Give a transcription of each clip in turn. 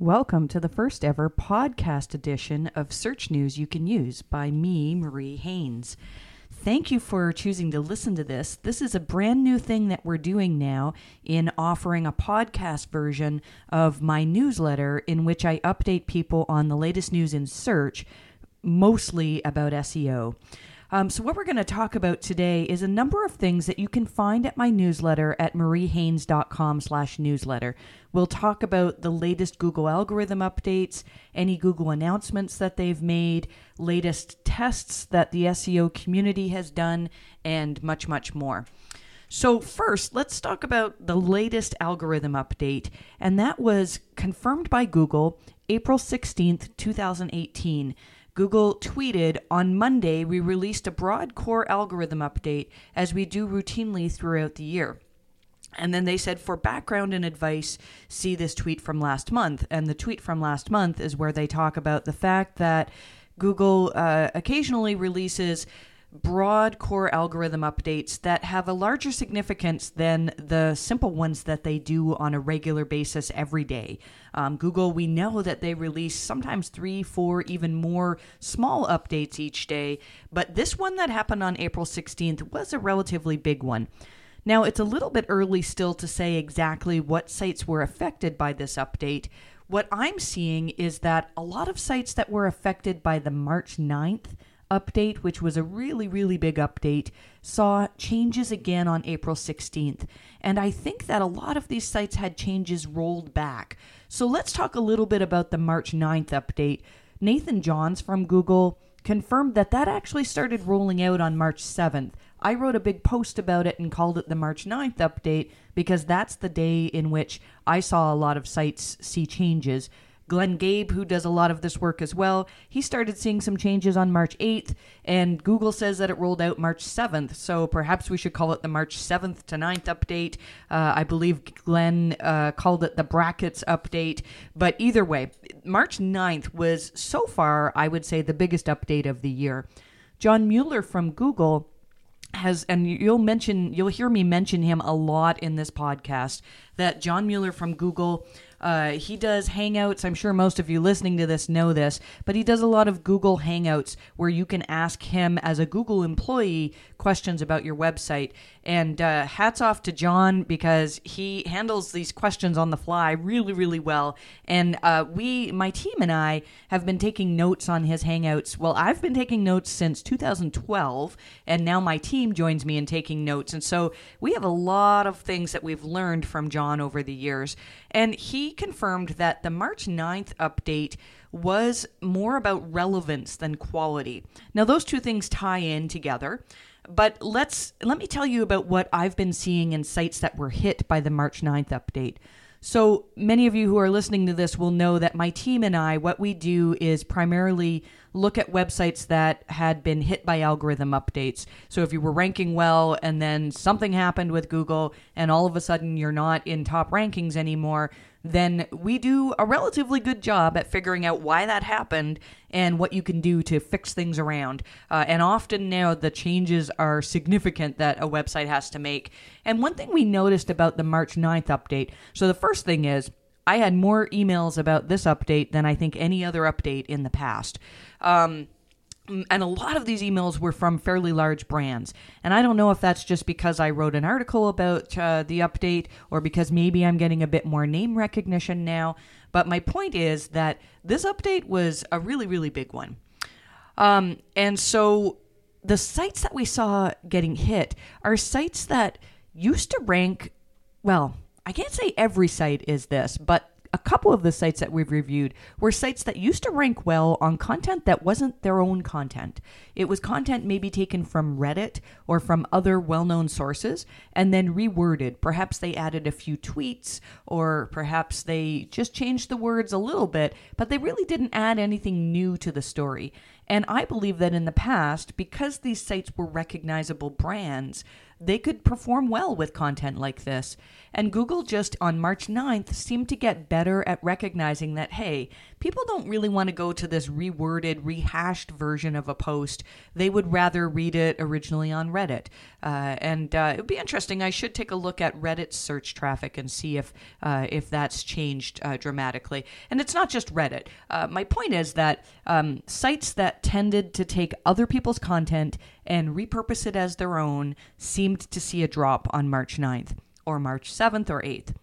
Welcome to the first ever podcast edition of Search News You Can Use by me, Marie Haynes. Thank you for choosing to listen to this. This is a brand new thing that we're doing now in offering a podcast version of my newsletter in which I update people on the latest news in search, mostly about SEO. Um, so, what we're going to talk about today is a number of things that you can find at my newsletter at mariehaynes.com/slash newsletter. We'll talk about the latest Google algorithm updates, any Google announcements that they've made, latest tests that the SEO community has done, and much, much more. So, first, let's talk about the latest algorithm update, and that was confirmed by Google April 16th, 2018. Google tweeted on Monday, we released a broad core algorithm update as we do routinely throughout the year. And then they said, for background and advice, see this tweet from last month. And the tweet from last month is where they talk about the fact that Google uh, occasionally releases broad core algorithm updates that have a larger significance than the simple ones that they do on a regular basis every day. Um, Google, we know that they release sometimes three, four, even more small updates each day, but this one that happened on April 16th was a relatively big one. Now, it's a little bit early still to say exactly what sites were affected by this update. What I'm seeing is that a lot of sites that were affected by the March 9th update, which was a really, really big update, saw changes again on April 16th. And I think that a lot of these sites had changes rolled back. So let's talk a little bit about the March 9th update. Nathan Johns from Google confirmed that that actually started rolling out on March 7th. I wrote a big post about it and called it the March 9th update because that's the day in which I saw a lot of sites see changes. Glenn Gabe, who does a lot of this work as well, he started seeing some changes on March 8th, and Google says that it rolled out March 7th. So perhaps we should call it the March 7th to 9th update. Uh, I believe Glenn uh, called it the brackets update. But either way, March 9th was so far, I would say, the biggest update of the year. John Mueller from Google has and you'll mention you'll hear me mention him a lot in this podcast that John Mueller from Google uh, he does Hangouts. I'm sure most of you listening to this know this, but he does a lot of Google Hangouts where you can ask him as a Google employee questions about your website. And uh, hats off to John because he handles these questions on the fly really, really well. And uh, we, my team and I, have been taking notes on his Hangouts. Well, I've been taking notes since 2012, and now my team joins me in taking notes. And so we have a lot of things that we've learned from John over the years. And he confirmed that the March 9th update was more about relevance than quality. Now, those two things tie in together. But let's let me tell you about what I've been seeing in sites that were hit by the March 9th update. So many of you who are listening to this will know that my team and I, what we do is primarily look at websites that had been hit by algorithm updates. So if you were ranking well and then something happened with Google and all of a sudden you're not in top rankings anymore, then we do a relatively good job at figuring out why that happened and what you can do to fix things around. Uh, and often now the changes are significant that a website has to make. And one thing we noticed about the March 9th update so the first thing is, I had more emails about this update than I think any other update in the past. Um, and a lot of these emails were from fairly large brands. And I don't know if that's just because I wrote an article about uh, the update or because maybe I'm getting a bit more name recognition now. But my point is that this update was a really, really big one. Um, and so the sites that we saw getting hit are sites that used to rank, well, I can't say every site is this, but a couple of the sites that we've reviewed were sites that used to rank well on content that wasn't their own content. It was content maybe taken from Reddit or from other well known sources and then reworded. Perhaps they added a few tweets or perhaps they just changed the words a little bit, but they really didn't add anything new to the story. And I believe that in the past, because these sites were recognizable brands, they could perform well with content like this. And Google just on March 9th seemed to get better at recognizing that, hey, people don't really want to go to this reworded, rehashed version of a post. They would rather read it originally on Reddit. Uh, and uh, it would be interesting. I should take a look at Reddit's search traffic and see if uh, if that's changed uh, dramatically. And it's not just Reddit. Uh, my point is that um, sites that tended to take other people's content and repurpose it as their own seemed to see a drop on March 9th or March 7th or 8th.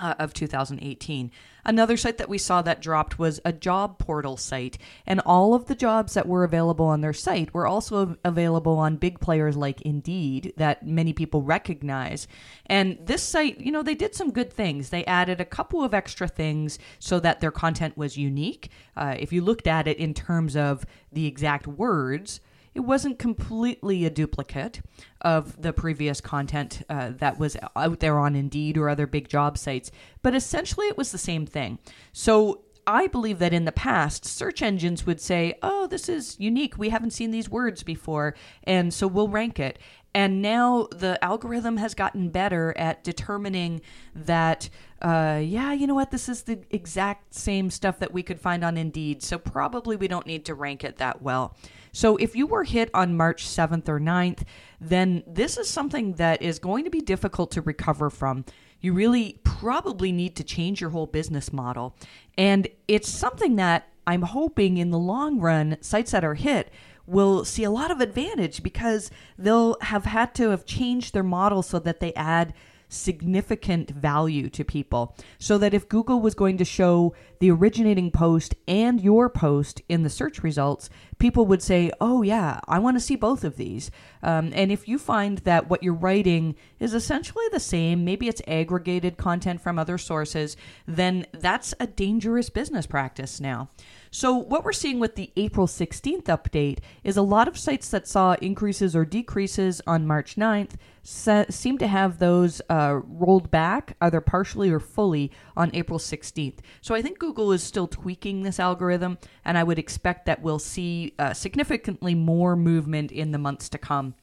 Uh, of 2018. Another site that we saw that dropped was a job portal site, and all of the jobs that were available on their site were also available on big players like Indeed that many people recognize. And this site, you know, they did some good things. They added a couple of extra things so that their content was unique. Uh, if you looked at it in terms of the exact words, it wasn't completely a duplicate of the previous content uh, that was out there on Indeed or other big job sites, but essentially it was the same thing. So I believe that in the past, search engines would say, oh, this is unique. We haven't seen these words before. And so we'll rank it. And now the algorithm has gotten better at determining that, uh, yeah, you know what, this is the exact same stuff that we could find on Indeed. So probably we don't need to rank it that well. So if you were hit on March 7th or 9th, then this is something that is going to be difficult to recover from. You really probably need to change your whole business model. And it's something that I'm hoping in the long run, sites that are hit will see a lot of advantage because they'll have had to have changed their model so that they add significant value to people. So that if Google was going to show the originating post and your post in the search results, people would say, oh, yeah, I want to see both of these. Um, and if you find that what you're writing is essentially the same, maybe it's aggregated content from other sources, then that's a dangerous business practice now. So, what we're seeing with the April 16th update is a lot of sites that saw increases or decreases on March 9th se- seem to have those uh, rolled back, either partially or fully, on April 16th. So, I think Google is still tweaking this algorithm, and I would expect that we'll see uh, significantly more movement in the months to come.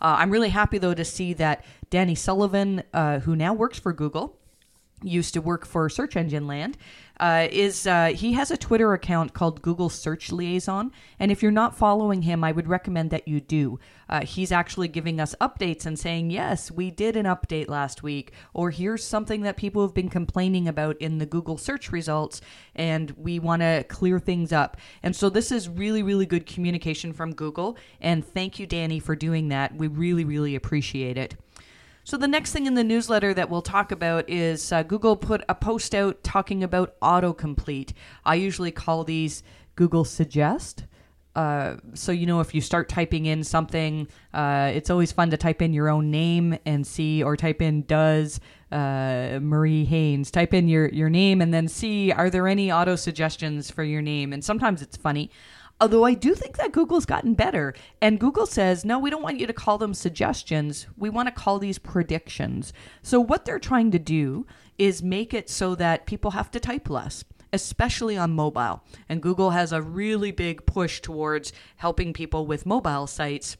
Uh, I'm really happy, though, to see that Danny Sullivan, uh, who now works for Google, used to work for Search Engine Land, uh, is uh, he has a Twitter account called Google Search Liaison, and if you're not following him, I would recommend that you do. Uh, he's actually giving us updates and saying, "Yes, we did an update last week," or "Here's something that people have been complaining about in the Google search results, and we want to clear things up." And so this is really, really good communication from Google, and thank you, Danny, for doing that. We really, really appreciate it. So, the next thing in the newsletter that we'll talk about is uh, Google put a post out talking about autocomplete. I usually call these Google Suggest. Uh, so, you know, if you start typing in something, uh, it's always fun to type in your own name and see, or type in does uh, Marie Haynes. Type in your, your name and then see, are there any auto suggestions for your name? And sometimes it's funny. Although I do think that Google's gotten better. And Google says, no, we don't want you to call them suggestions. We want to call these predictions. So, what they're trying to do is make it so that people have to type less especially on mobile. And Google has a really big push towards helping people with mobile sites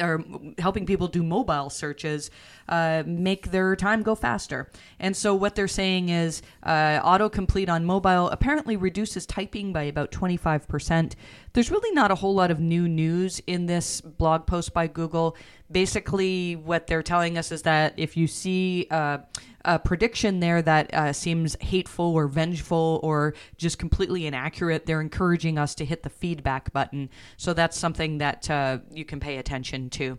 or helping people do mobile searches uh, make their time go faster. And so what they're saying is uh, autocomplete on mobile apparently reduces typing by about 25%. There's really not a whole lot of new news in this blog post by Google. Basically, what they're telling us is that if you see uh, a prediction there that uh, seems hateful or vengeful or just completely inaccurate, they're encouraging us to hit the feedback button. So that's something that uh, you can pay attention to.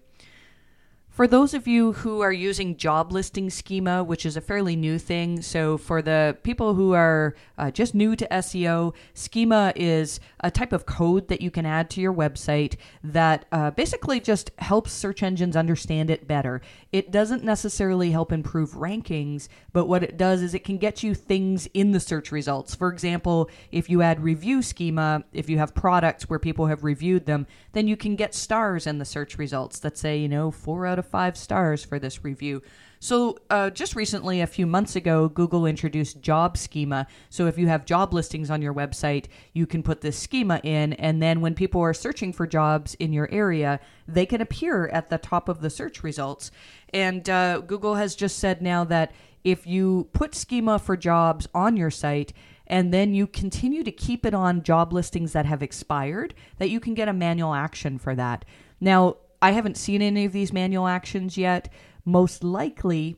For those of you who are using job listing schema, which is a fairly new thing, so for the people who are uh, just new to SEO, schema is a type of code that you can add to your website that uh, basically just helps search engines understand it better. It doesn't necessarily help improve rankings, but what it does is it can get you things in the search results. For example, if you add review schema, if you have products where people have reviewed them, then you can get stars in the search results that say, you know, four out of five stars for this review. So, uh, just recently, a few months ago, Google introduced Job Schema. So, if you have job listings on your website, you can put this schema in, and then when people are searching for jobs in your area, they can appear at the top of the search results. And uh, Google has just said now that if you put schema for jobs on your site, and then you continue to keep it on job listings that have expired, that you can get a manual action for that. Now, I haven't seen any of these manual actions yet, most likely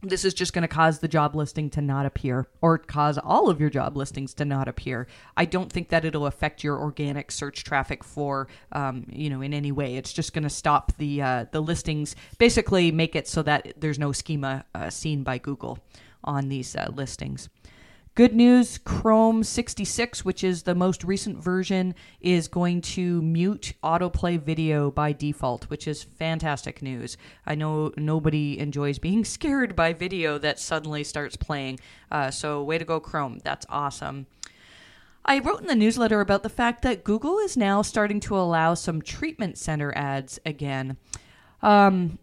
this is just going to cause the job listing to not appear or cause all of your job listings to not appear. I don't think that it'll affect your organic search traffic for, um, you know, in any way. It's just going to stop the uh, the listings, basically make it so that there's no schema uh, seen by Google on these uh, listings. Good news Chrome 66, which is the most recent version, is going to mute autoplay video by default, which is fantastic news. I know nobody enjoys being scared by video that suddenly starts playing. Uh, so, way to go, Chrome. That's awesome. I wrote in the newsletter about the fact that Google is now starting to allow some treatment center ads again. Um,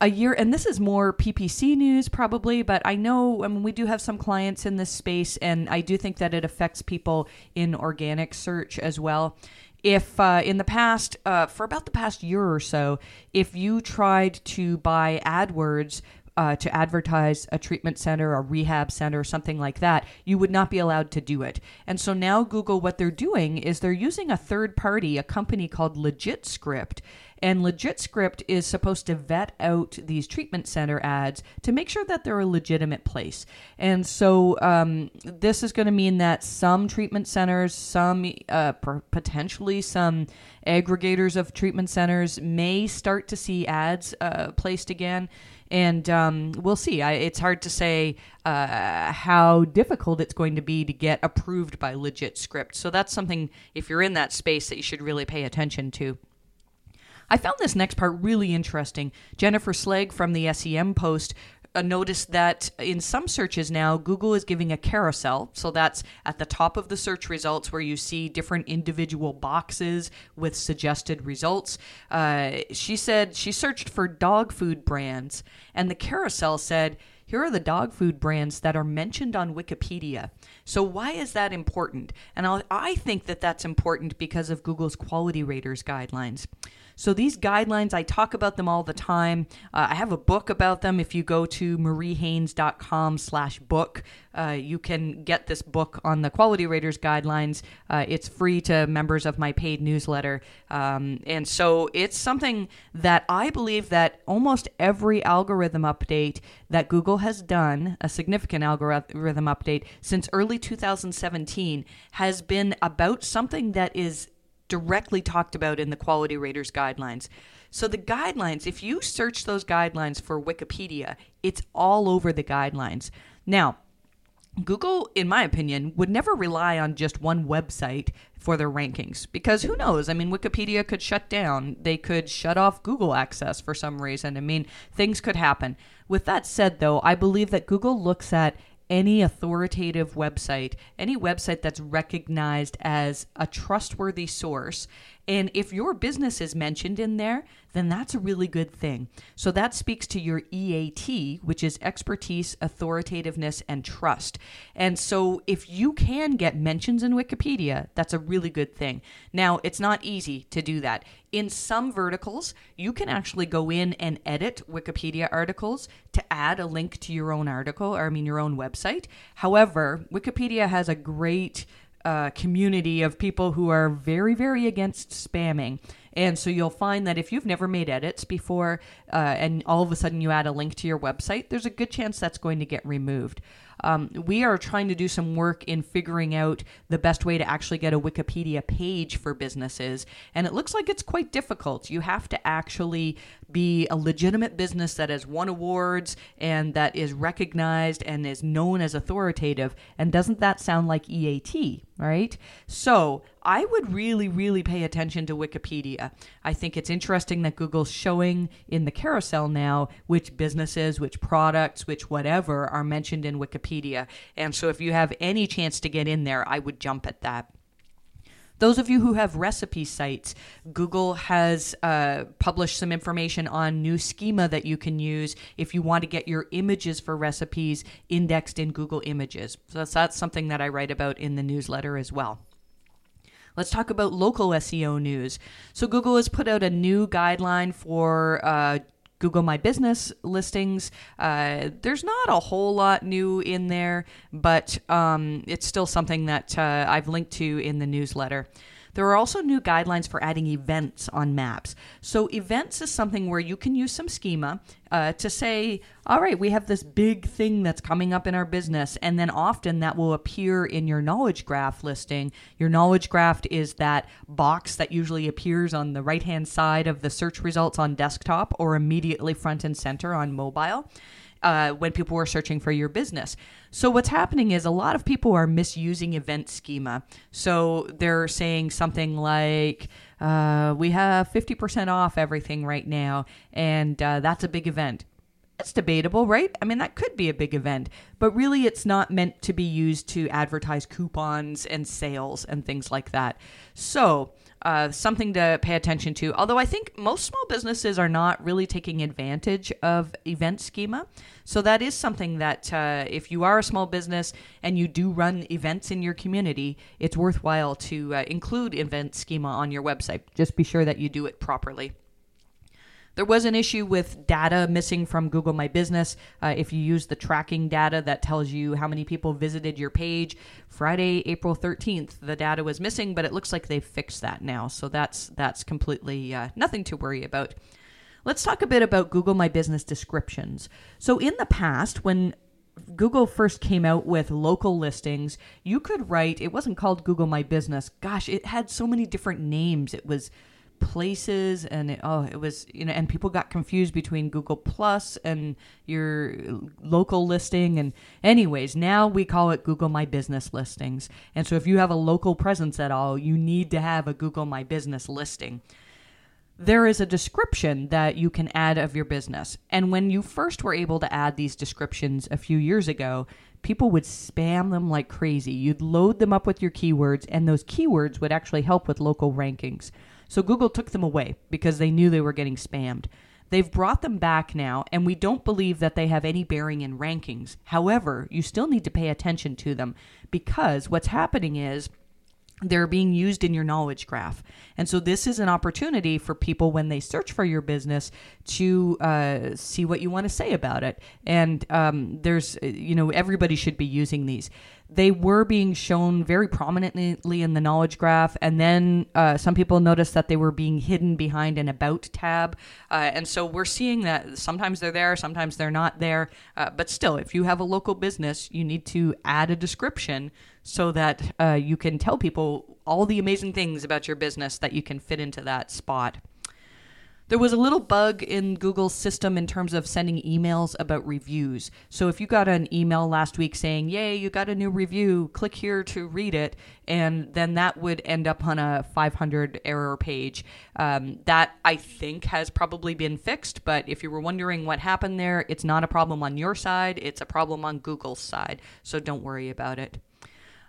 a year, and this is more PPC news probably, but I know I mean, we do have some clients in this space, and I do think that it affects people in organic search as well. If uh, in the past, uh, for about the past year or so, if you tried to buy AdWords uh, to advertise a treatment center, a rehab center, something like that, you would not be allowed to do it. And so now Google, what they're doing is they're using a third party, a company called LegitScript, and LegitScript is supposed to vet out these treatment center ads to make sure that they're a legitimate place. And so um, this is going to mean that some treatment centers, some uh, potentially some aggregators of treatment centers may start to see ads uh, placed again. And um, we'll see. I, it's hard to say uh, how difficult it's going to be to get approved by LegitScript. So that's something, if you're in that space, that you should really pay attention to. I found this next part really interesting. Jennifer Slegg from the SEM Post uh, noticed that in some searches now, Google is giving a carousel. So that's at the top of the search results where you see different individual boxes with suggested results. Uh, she said she searched for dog food brands, and the carousel said, here are the dog food brands that are mentioned on Wikipedia. So, why is that important? And I'll, i think that that's important because of Google's quality raters guidelines. So these guidelines, I talk about them all the time. Uh, I have a book about them. If you go to mariehaynes.com slash book, uh, you can get this book on the Quality Raters guidelines. Uh, it's free to members of my paid newsletter. Um, and so it's something that I believe that almost every algorithm update that Google has done, a significant algorithm update since early 2017, has been about something that is directly talked about in the quality raters guidelines. So the guidelines, if you search those guidelines for Wikipedia, it's all over the guidelines. Now, Google, in my opinion, would never rely on just one website for their rankings because who knows? I mean, Wikipedia could shut down. They could shut off Google access for some reason. I mean, things could happen. With that said, though, I believe that Google looks at any authoritative website, any website that's recognized as a trustworthy source. And if your business is mentioned in there, then that's a really good thing. So that speaks to your EAT, which is expertise, authoritativeness, and trust. And so if you can get mentions in Wikipedia, that's a really good thing. Now, it's not easy to do that. In some verticals, you can actually go in and edit Wikipedia articles to add a link to your own article, or I mean, your own website. However, Wikipedia has a great uh, community of people who are very, very against spamming. And so you'll find that if you've never made edits before uh, and all of a sudden you add a link to your website, there's a good chance that's going to get removed. Um, we are trying to do some work in figuring out the best way to actually get a Wikipedia page for businesses. And it looks like it's quite difficult. You have to actually be a legitimate business that has won awards and that is recognized and is known as authoritative. And doesn't that sound like EAT, right? So I would really, really pay attention to Wikipedia. I think it's interesting that Google's showing in the carousel now which businesses, which products, which whatever are mentioned in Wikipedia. And so if you have any chance to get in there, I would jump at that. Those of you who have recipe sites, Google has uh, published some information on new schema that you can use if you want to get your images for recipes indexed in Google Images. So that's, that's something that I write about in the newsletter as well. Let's talk about local SEO news. So, Google has put out a new guideline for uh, Google My Business listings. Uh, there's not a whole lot new in there, but um, it's still something that uh, I've linked to in the newsletter. There are also new guidelines for adding events on maps. So, events is something where you can use some schema uh, to say, all right, we have this big thing that's coming up in our business. And then often that will appear in your knowledge graph listing. Your knowledge graph is that box that usually appears on the right hand side of the search results on desktop or immediately front and center on mobile uh, when people were searching for your business. So what's happening is a lot of people are misusing event schema. So they're saying something like, uh, "We have fifty percent off everything right now, and uh, that's a big event." It's debatable, right? I mean, that could be a big event, but really it's not meant to be used to advertise coupons and sales and things like that. So, uh, something to pay attention to. Although I think most small businesses are not really taking advantage of event schema. So that is something that uh, if you are a small business and you do run events in your community, it's worthwhile to uh, include event schema on your website. Just be sure that you do it properly. There was an issue with data missing from Google My Business. Uh, if you use the tracking data that tells you how many people visited your page, Friday, April 13th, the data was missing, but it looks like they've fixed that now. So that's that's completely uh, nothing to worry about. Let's talk a bit about Google My Business descriptions. So in the past, when Google first came out with local listings, you could write, it wasn't called Google My Business. Gosh, it had so many different names. It was places and it, oh it was you know and people got confused between google plus and your local listing and anyways now we call it google my business listings. And so if you have a local presence at all you need to have a google my business listing. There is a description that you can add of your business. And when you first were able to add these descriptions a few years ago people would spam them like crazy. You'd load them up with your keywords and those keywords would actually help with local rankings so Google took them away because they knew they were getting spammed. They've brought them back now, and we don't believe that they have any bearing in rankings. However, you still need to pay attention to them because what's happening is they're being used in your knowledge graph. And so, this is an opportunity for people when they search for your business to uh, see what you want to say about it. And um, there's, you know, everybody should be using these they were being shown very prominently in the knowledge graph and then uh, some people noticed that they were being hidden behind an about tab uh, and so we're seeing that sometimes they're there sometimes they're not there uh, but still if you have a local business you need to add a description so that uh, you can tell people all the amazing things about your business that you can fit into that spot there was a little bug in Google's system in terms of sending emails about reviews. So if you got an email last week saying, Yay, you got a new review, click here to read it, and then that would end up on a 500 error page. Um, that I think has probably been fixed, but if you were wondering what happened there, it's not a problem on your side, it's a problem on Google's side. So don't worry about it.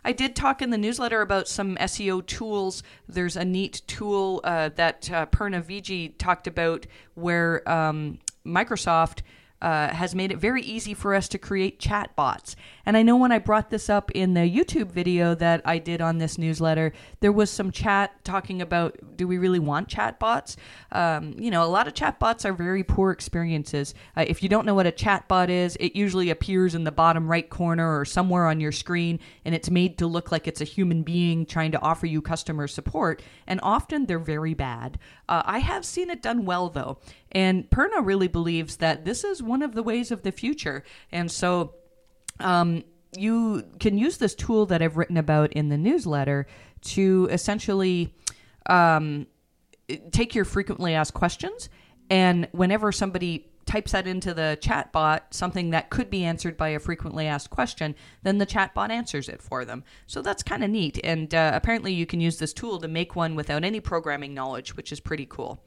I did talk in the newsletter about some SEO tools. There's a neat tool uh, that uh, Purna Virji talked about where um, Microsoft uh, has made it very easy for us to create chat bots. And I know when I brought this up in the YouTube video that I did on this newsletter, there was some chat talking about do we really want chat bots? Um, you know, a lot of chat bots are very poor experiences. Uh, if you don't know what a chat bot is, it usually appears in the bottom right corner or somewhere on your screen, and it's made to look like it's a human being trying to offer you customer support. And often they're very bad. Uh, I have seen it done well, though. And Purna really believes that this is one of the ways of the future. And so um, you can use this tool that I've written about in the newsletter to essentially um, take your frequently asked questions. And whenever somebody types that into the chat bot, something that could be answered by a frequently asked question, then the chat bot answers it for them. So that's kind of neat. And uh, apparently, you can use this tool to make one without any programming knowledge, which is pretty cool.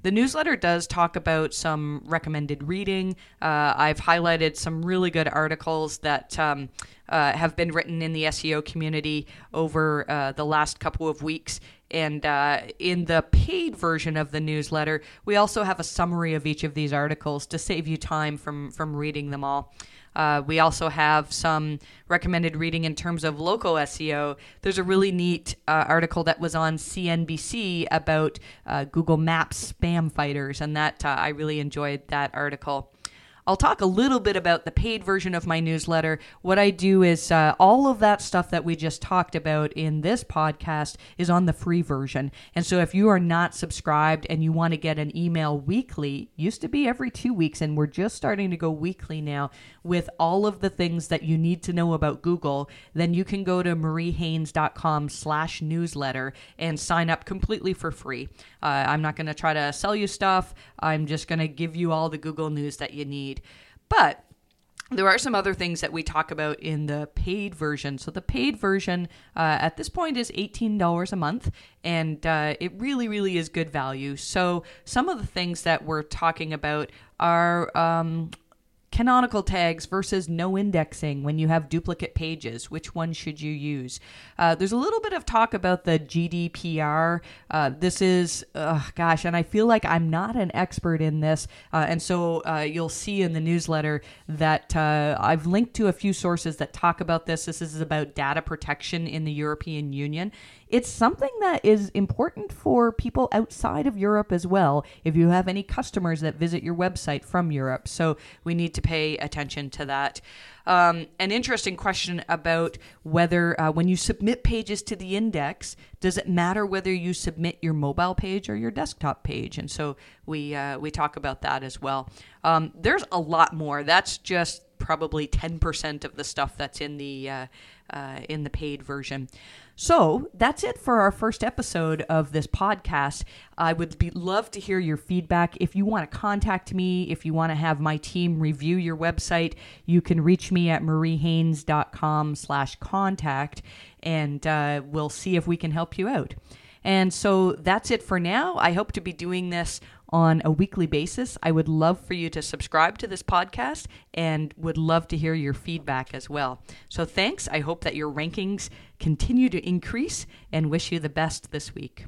The newsletter does talk about some recommended reading. Uh, I've highlighted some really good articles that um, uh, have been written in the SEO community over uh, the last couple of weeks. And uh, in the paid version of the newsletter, we also have a summary of each of these articles to save you time from, from reading them all. Uh, we also have some recommended reading in terms of local SEO. There's a really neat uh, article that was on CNBC about uh, Google Maps spam fighters, and that uh, I really enjoyed that article. I'll talk a little bit about the paid version of my newsletter. What I do is uh, all of that stuff that we just talked about in this podcast is on the free version. And so if you are not subscribed and you want to get an email weekly, used to be every two weeks, and we're just starting to go weekly now with all of the things that you need to know about Google, then you can go to mariehaynes.com slash newsletter and sign up completely for free. Uh, I'm not going to try to sell you stuff. I'm just going to give you all the Google news that you need. But there are some other things that we talk about in the paid version. So the paid version uh, at this point is $18 a month, and uh, it really, really is good value. So some of the things that we're talking about are um, canonical tags versus no indexing when you have duplicate pages. Which one should you use? Uh, there's a little bit of talk about the GDPR. Uh, this is, gosh, and I feel like I'm not an expert in this. Uh, and so uh, you'll see in the newsletter that uh, I've linked to a few sources that talk about this. This is about data protection in the European Union it's something that is important for people outside of Europe as well. If you have any customers that visit your website from Europe, so we need to pay attention to that. Um, an interesting question about whether uh, when you submit pages to the index, does it matter whether you submit your mobile page or your desktop page? And so we uh, we talk about that as well. Um, there's a lot more. That's just probably 10% of the stuff that's in the uh, uh, in the paid version. So that's it for our first episode of this podcast. I would be love to hear your feedback. If you want to contact me, if you want to have my team review your website, you can reach me at mariehaynes.com slash contact and uh, we'll see if we can help you out. And so that's it for now. I hope to be doing this on a weekly basis. I would love for you to subscribe to this podcast and would love to hear your feedback as well. So thanks. I hope that your rankings continue to increase and wish you the best this week.